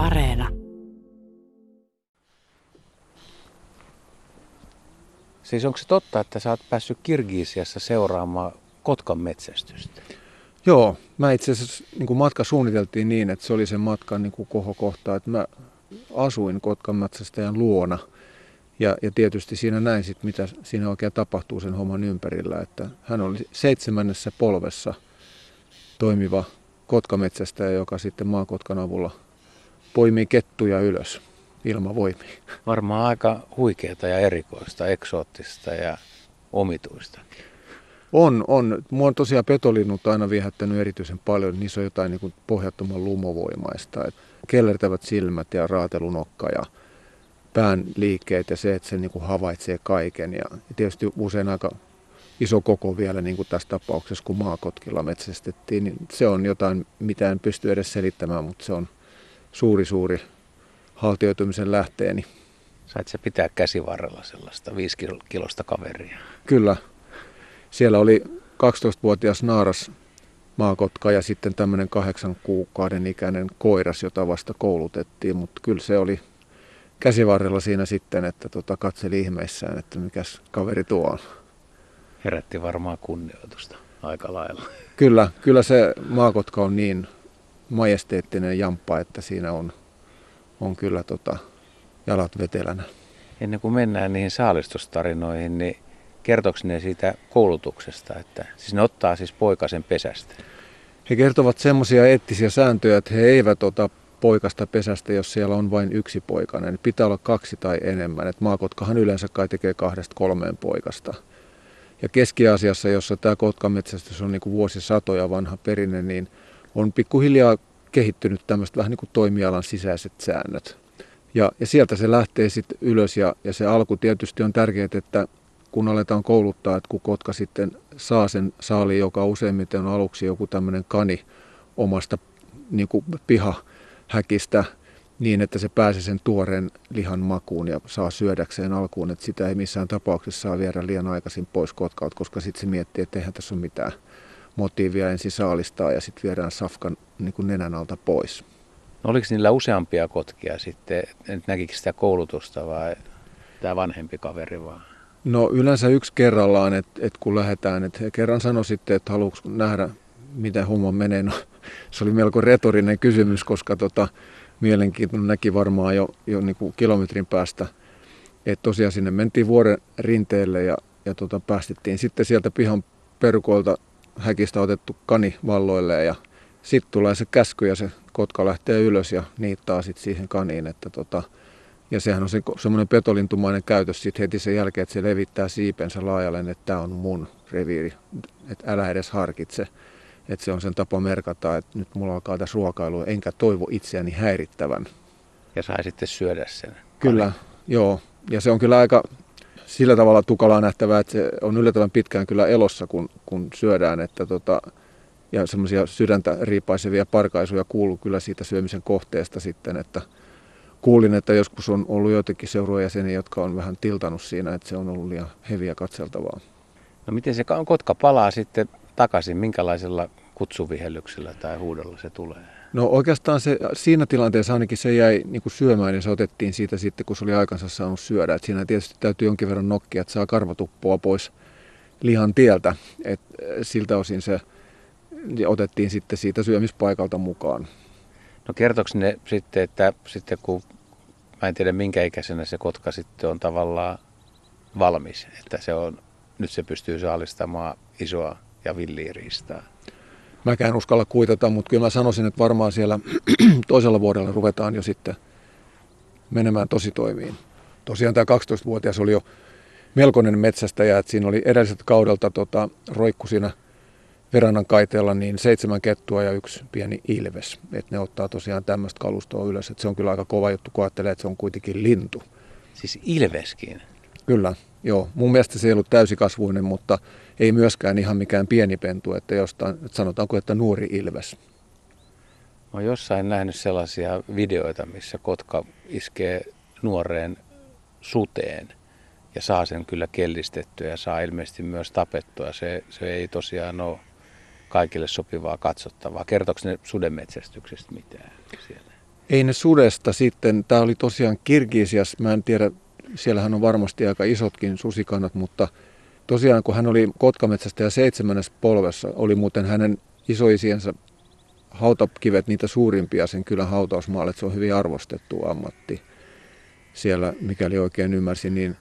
Areena. Siis onko se totta, että sä oot päässyt Kirgisiassa seuraamaan Kotkan metsästystä? Joo, mä itse asiassa niin matka suunniteltiin niin, että se oli sen matkan niin kohokohta, että mä asuin Kotkan metsästäjän luona. Ja, ja tietysti siinä näin sit, mitä siinä oikein tapahtuu sen homman ympärillä, että hän oli seitsemännessä polvessa toimiva kotkametsästäjä, joka sitten maakotkan avulla poimii kettuja ylös ilmavoimiin. Varmaan aika huikeata ja erikoista, eksoottista ja omituista. On, on. Mua on tosiaan petolinnut aina viehättänyt erityisen paljon. Niissä on jotain niin kuin pohjattoman lumovoimaista. Et kellertävät silmät ja raatelunokka ja pään liikkeet ja se, että se niin kuin havaitsee kaiken. Ja tietysti usein aika iso koko vielä niin kuin tässä tapauksessa, kun maakotkilla metsästettiin. Niin se on jotain, mitä en pysty edes selittämään, mutta se on suuri, suuri haltioitumisen lähteeni. Sait se pitää käsivarrella sellaista viisi kilosta kaveria? Kyllä. Siellä oli 12-vuotias naaras maakotka ja sitten tämmöinen kahdeksan kuukauden ikäinen koiras, jota vasta koulutettiin, mutta kyllä se oli käsivarrella siinä sitten, että tota, katseli ihmeissään, että mikäs kaveri tuo on. Herätti varmaan kunnioitusta aika lailla. Kyllä, kyllä se maakotka on niin majesteettinen jamppa, että siinä on on kyllä tota, jalat vetelänä. Ennen kuin mennään niihin saalistustarinoihin, niin kertooko ne siitä koulutuksesta, että siis ne ottaa siis poikasen pesästä? He kertovat semmoisia eettisiä sääntöjä, että he eivät ota poikasta pesästä, jos siellä on vain yksi poikainen. Pitää olla kaksi tai enemmän. Et maakotkahan yleensä kai tekee kahdesta kolmeen poikasta. Ja Keski-Aasiassa, jossa tämä kotkametsästys on niin kuin vuosisatoja vanha perinne, niin on pikkuhiljaa kehittynyt tämmöistä vähän niin kuin toimialan sisäiset säännöt. Ja, ja sieltä se lähtee sitten ylös ja, ja se alku tietysti on tärkeää, että kun aletaan kouluttaa, että kun kotka sitten saa sen saali, joka useimmiten on aluksi joku tämmöinen kani omasta niin kuin pihahäkistä, niin että se pääsee sen tuoreen lihan makuun ja saa syödäkseen alkuun, että sitä ei missään tapauksessa saa viedä liian aikaisin pois kotkalta, koska sitten se miettii, että eihän tässä ole mitään motiivia ensin saalistaa ja sitten viedään safkan niin kuin nenän alta pois. No oliko niillä useampia kotkia sitten, että näkikö sitä koulutusta vai tämä vanhempi kaveri vaan? No yleensä yksi kerrallaan, että, että kun lähdetään, että kerran sanoi sitten, että haluatko nähdä, miten homma menee. No, se oli melko retorinen kysymys, koska tota, mielenkiintoinen näki varmaan jo, jo niin kuin kilometrin päästä. Että tosiaan sinne mentiin vuoren rinteelle ja, ja tota, päästettiin sitten sieltä pihan perukoilta häkistä otettu kani valloille ja sitten tulee se käsky ja se kotka lähtee ylös ja niittaa sitten siihen kaniin. Että tota, ja sehän on se, semmoinen petolintumainen käytös sitten heti sen jälkeen, että se levittää siipensä laajalle, että tämä on mun reviiri, että älä edes harkitse. Että se on sen tapa merkata, että nyt mulla alkaa tässä ruokailu, enkä toivo itseäni häirittävän. Ja sai sitten syödä sen. Kyllä, joo. Ja se on kyllä aika sillä tavalla tukalaa nähtävää, että se on yllättävän pitkään kyllä elossa, kun, kun syödään, että tota, ja semmoisia sydäntä riipaisevia parkaisuja kuuluu kyllä siitä syömisen kohteesta sitten, että kuulin, että joskus on ollut joitakin seuruejäseniä, jotka on vähän tiltanut siinä, että se on ollut liian heviä katseltavaa. No miten se kotka palaa sitten takaisin, minkälaisella kutsuvihellyksellä tai huudolla se tulee? No oikeastaan se, siinä tilanteessa ainakin se jäi niin kuin syömään ja se otettiin siitä sitten, kun se oli aikansa saanut syödä. Et siinä tietysti täytyy jonkin verran nokkia, että saa karvatuppoa pois lihan tieltä. Et siltä osin se otettiin sitten siitä syömispaikalta mukaan. No kertoiko ne sitten, että sitten kun, mä en tiedä minkä ikäisenä se kotka sitten on tavallaan valmis, että se on, nyt se pystyy saalistamaan isoa ja villiä riistaa? Mäkään uskalla kuitata, mutta kyllä mä sanoisin, että varmaan siellä toisella vuodella ruvetaan jo sitten menemään tosi toimiin. Tosiaan tämä 12-vuotias oli jo melkoinen metsästäjä, että siinä oli edelliseltä kaudelta tota, roikku siinä verannan kaiteella niin seitsemän kettua ja yksi pieni ilves. Et ne ottaa tosiaan tämmöistä kalustoa ylös. Et se on kyllä aika kova juttu, kun ajattelee, että se on kuitenkin lintu. Siis ilveskin? Kyllä, joo. Mun mielestä se ei ollut täysikasvuinen, mutta ei myöskään ihan mikään pieni pentu, että jostain, että sanotaanko, että nuori ilves. Mä oon jossain nähnyt sellaisia videoita, missä kotka iskee nuoreen suteen ja saa sen kyllä kellistettyä ja saa ilmeisesti myös tapettua. Se, se ei tosiaan ole kaikille sopivaa katsottavaa. Kertooko ne sudenmetsästyksestä mitään siellä? Ei ne sudesta sitten, tämä oli tosiaan Kirgisias, mä en tiedä, siellähän on varmasti aika isotkin susikannat, mutta tosiaan kun hän oli kotkametsästä ja seitsemännes polvessa, oli muuten hänen isoisiensa hautakivet niitä suurimpia sen kylän hautausmaalle, se on hyvin arvostettu ammatti siellä, mikäli oikein ymmärsin, niin,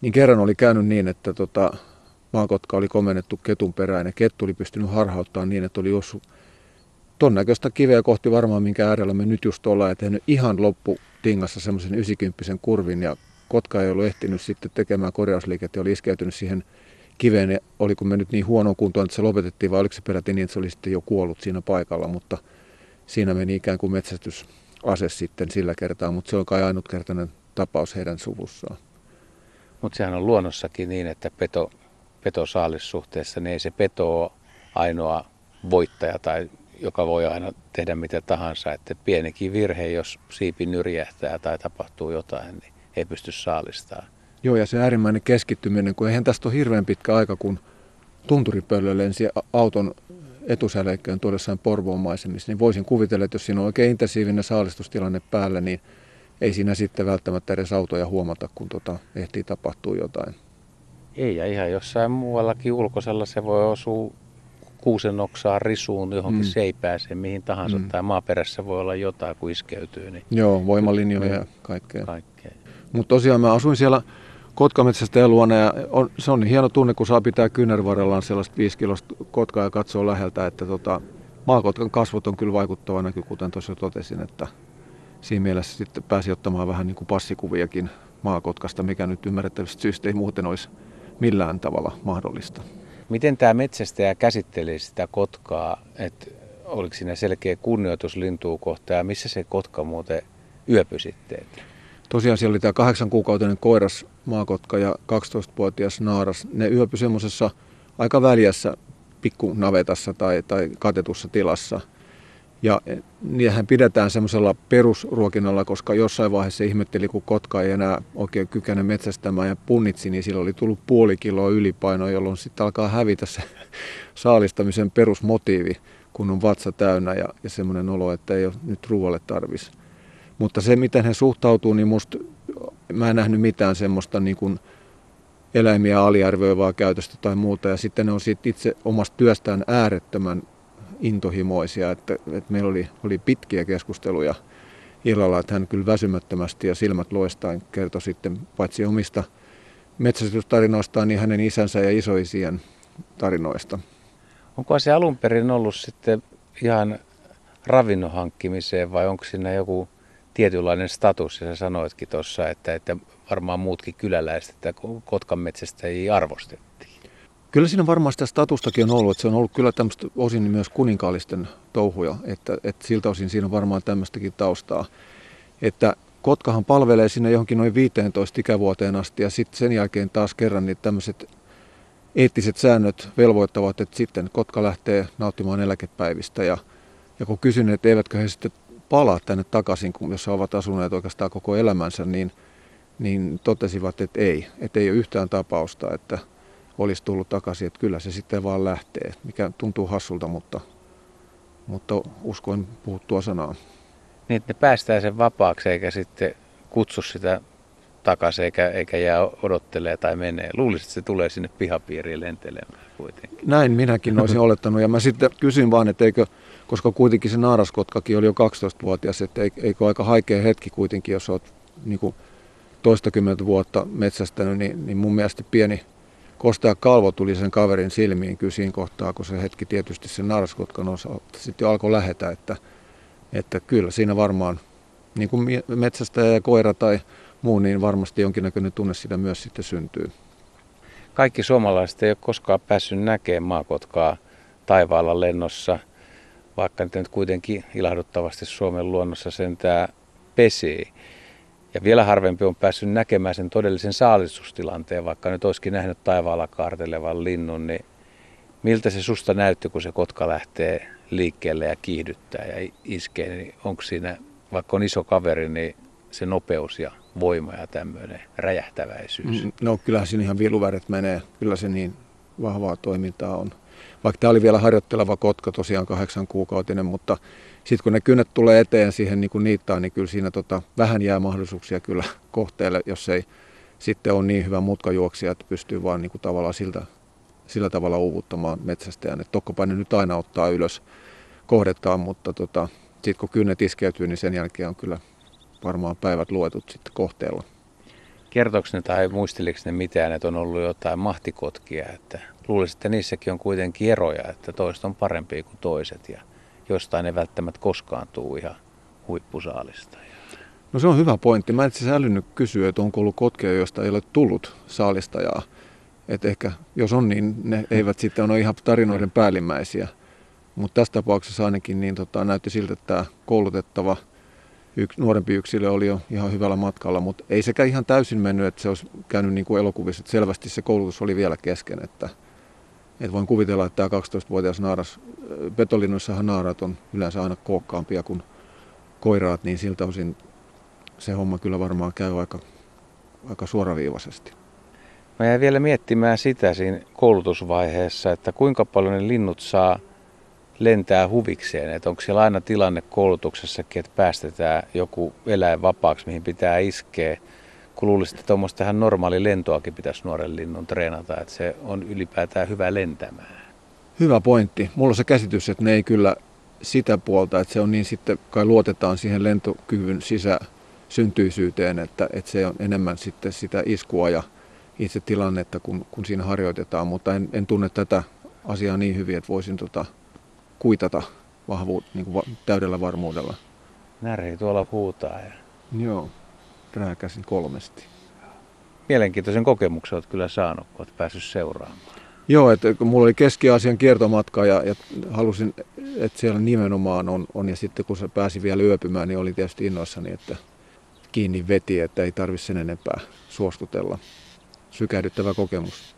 niin kerran oli käynyt niin, että tota, maakotka oli komennettu ketun perään ja kettu oli pystynyt harhauttamaan niin, että oli ossut ton näköistä kiveä kohti varmaan, minkä äärellä me nyt just ollaan, ja tehnyt ihan loppu tingassa semmoisen 90 kurvin, ja kotka ei ollut ehtinyt sitten tekemään korjausliikettä ja oli iskeytynyt siihen kiveen, ja oliko me nyt niin huono kuntoon, että se lopetettiin, vai oliko se peräti niin, että se oli sitten jo kuollut siinä paikalla, mutta siinä meni ikään kuin metsästysase sitten sillä kertaa, mutta se on kai ainutkertainen tapaus heidän suvussaan. Mutta sehän on luonnossakin niin, että peto, petosaalissuhteessa, niin ei se peto ole ainoa voittaja tai joka voi aina tehdä mitä tahansa, että pienikin virhe, jos siipi nyrjähtää tai tapahtuu jotain, niin ei pysty saalistamaan. Joo, ja se äärimmäinen keskittyminen, kun eihän tästä ole hirveän pitkä aika, kun tunturipöllö lensi auton etusäleikköön tuodessaan Porvoon maisemissa, niin voisin kuvitella, että jos siinä on oikein intensiivinen saalistustilanne päällä, niin ei siinä sitten välttämättä edes autoja huomata, kun tota ehtii tapahtua jotain. Ei, ja ihan jossain muuallakin ulkosella se voi osua kuusen oksaa risuun johonkin mm. seipääseen, mihin tahansa, mm. tai maaperässä voi olla jotain, kun iskeytyy. Niin... Joo, voimalinjoja ja kaikkea. kaikkea. Mutta tosiaan mä asuin siellä Kotkametsästä luona ja on, se on niin hieno tunne, kun saa pitää kyynärvarrellaan sellaista viisi kilosta kotkaa ja katsoo läheltä, että tota, maakotkan kasvot on kyllä vaikuttava näky, kuten tuossa totesin, että siinä mielessä sitten pääsi ottamaan vähän niin kuin passikuviakin maakotkasta, mikä nyt ymmärrettävistä syystä ei muuten olisi millään tavalla mahdollista. Miten tämä metsästäjä käsitteli sitä kotkaa, että oliko siinä selkeä kunnioitus lintua kohtaan ja missä se kotka muuten yöpyi sitten? Tosiaan siellä oli tämä kahdeksan kuukautinen koiras maakotka ja 12-vuotias naaras. Ne yöpyi semmoisessa aika väljässä pikkunavetassa tai, tai katetussa tilassa – ja niitähän pidetään semmoisella perusruokinnalla, koska jossain vaiheessa ihmetteli, kun kotka ei enää oikein kykene metsästämään ja punnitsi, niin sillä oli tullut puoli kiloa ylipainoa, jolloin sitten alkaa hävitä se saalistamisen perusmotiivi, kun on vatsa täynnä ja, ja semmoinen olo, että ei ole nyt ruoalle tarvis. Mutta se, miten he suhtautuu, niin musta mä en nähnyt mitään semmoista niin kuin eläimiä aliarvioivaa käytöstä tai muuta. Ja sitten ne on siitä itse omasta työstään äärettömän intohimoisia, että, että meillä oli, oli pitkiä keskusteluja illalla, että hän kyllä väsymättömästi ja silmät loistain kertoi sitten paitsi omista metsästystarinoistaan, niin hänen isänsä ja isoisien tarinoista. Onko se alun perin ollut sitten ihan ravinnon hankkimiseen vai onko siinä joku tietynlainen status, ja sä sanoitkin tuossa, että, että varmaan muutkin kyläläiset, että Kotkan metsästä ei arvostettu. Kyllä siinä varmaan sitä statustakin on ollut, että se on ollut kyllä tämmöistä osin myös kuninkaallisten touhuja, että, että siltä osin siinä on varmaan tämmöistäkin taustaa. Että Kotkahan palvelee sinne johonkin noin 15 ikävuoteen asti ja sitten sen jälkeen taas kerran niin tämmöiset eettiset säännöt velvoittavat, että sitten Kotka lähtee nauttimaan eläkepäivistä ja, ja kun kysyn, että eivätkö he sitten palaa tänne takaisin, kun jos ovat asuneet oikeastaan koko elämänsä, niin, niin totesivat, että ei, että ei ole yhtään tapausta, että – olisi tullut takaisin, että kyllä se sitten vaan lähtee, mikä tuntuu hassulta, mutta, mutta uskoin puhuttua sanaa. Niin, että ne päästään sen vapaaksi eikä sitten kutsu sitä takaisin eikä, eikä jää odottelee tai menee. Luulisin, että se tulee sinne pihapiiriin lentelemään kuitenkin. Näin minäkin olisin olettanut ja mä sitten kysyin vaan, että eikö, koska kuitenkin se naaraskotkakin oli jo 12-vuotias, että eikö aika haikea hetki kuitenkin, jos olet niin kuin toistakymmentä vuotta metsästänyt, niin, niin mun mielestä pieni kostea kalvo tuli sen kaverin silmiin kyllä siinä kohtaa, kun se hetki tietysti sen narskotkan osalta sitten jo alkoi lähetä, että, että kyllä siinä varmaan, niin kuin metsästä ja koira tai muu, niin varmasti jonkinnäköinen tunne sitä myös sitten syntyy. Kaikki suomalaiset ei ole koskaan päässyt näkemään maakotkaa taivaalla lennossa, vaikka nyt kuitenkin ilahduttavasti Suomen luonnossa sentää pesii. Ja vielä harvempi on päässyt näkemään sen todellisen saalistustilanteen, vaikka nyt olisikin nähnyt taivaalla kaartelevan linnun, niin miltä se susta näytti, kun se kotka lähtee liikkeelle ja kiihdyttää ja iskee, niin onko siinä, vaikka on iso kaveri, niin se nopeus ja voima ja tämmöinen räjähtäväisyys? Mm, no kyllähän siinä ihan viluväret menee, kyllä se niin vahvaa toimintaa on. vaikka tämä oli vielä harjoitteleva kotka, tosiaan kahdeksan kuukautinen, mutta sitten kun ne kynnet tulee eteen siihen niin kuin niittaan, niin kyllä siinä tota, vähän jää mahdollisuuksia kyllä kohteelle, jos ei sitten ole niin hyvä mutkajuoksija, että pystyy vaan niin kuin tavallaan siltä, sillä tavalla uuvuttamaan metsästäjän. Tokkopa ne nyt aina ottaa ylös kohdettaan, mutta tota, sitten kun kynnet iskeytyy, niin sen jälkeen on kyllä varmaan päivät luetut sitten kohteella. Kertoiko ne tai muisteliko ne mitään, että on ollut jotain mahtikotkia, että luulisin, että niissäkin on kuitenkin eroja, että toiset on parempia kuin toiset ja jostain ne välttämättä koskaan tuu ihan huippusaalista. No se on hyvä pointti. Mä en itse älynyt kysyä, että onko ollut kotkeja, joista ei ole tullut saalistajaa. Että ehkä jos on, niin ne eivät sitten ole ihan tarinoiden päällimmäisiä. Mutta tässä tapauksessa ainakin niin tota, näytti siltä, että tämä koulutettava yksi, nuorempi yksilö oli jo ihan hyvällä matkalla, mutta ei sekä ihan täysin mennyt, että se olisi käynyt niin kuin elokuvissa. Että selvästi se koulutus oli vielä kesken, että, että voin kuvitella, että tämä 12-vuotias naaras, petolinnoissahan naarat on yleensä aina kookkaampia kuin koiraat, niin siltä osin se homma kyllä varmaan käy aika, aika suoraviivaisesti. Mä jäin vielä miettimään sitä siinä koulutusvaiheessa, että kuinka paljon ne linnut saa lentää huvikseen. Että onko siellä aina tilanne koulutuksessakin, että päästetään joku eläin vapaaksi, mihin pitää iskeä. Kun luulisin, että tuommoista ihan normaali lentoakin pitäisi nuoren linnun treenata, että se on ylipäätään hyvä lentämään. Hyvä pointti. Mulla on se käsitys, että ne ei kyllä sitä puolta, että se on niin sitten, kai luotetaan siihen lentokyvyn sisä syntyisyyteen, että, että se on enemmän sitten sitä iskua ja itse tilannetta, kun, kun siinä harjoitetaan, mutta en, en tunne tätä asiaa niin hyvin, että voisin tota, kuitata vahvuut, niin kuin va, täydellä varmuudella. Näri tuolla huutaa. Ja... Joo, rääkäsin kolmesti. Mielenkiintoisen kokemuksen olet kyllä saanut, kun olet päässyt seuraamaan. Joo, että kun mulla oli Keski-Aasian kiertomatka ja, ja halusin, että siellä nimenomaan on, on, ja sitten kun se pääsi vielä yöpymään, niin oli tietysti innoissani, että kiinni veti, että ei tarvitse sen enempää suostutella. Sykähdyttävä kokemus.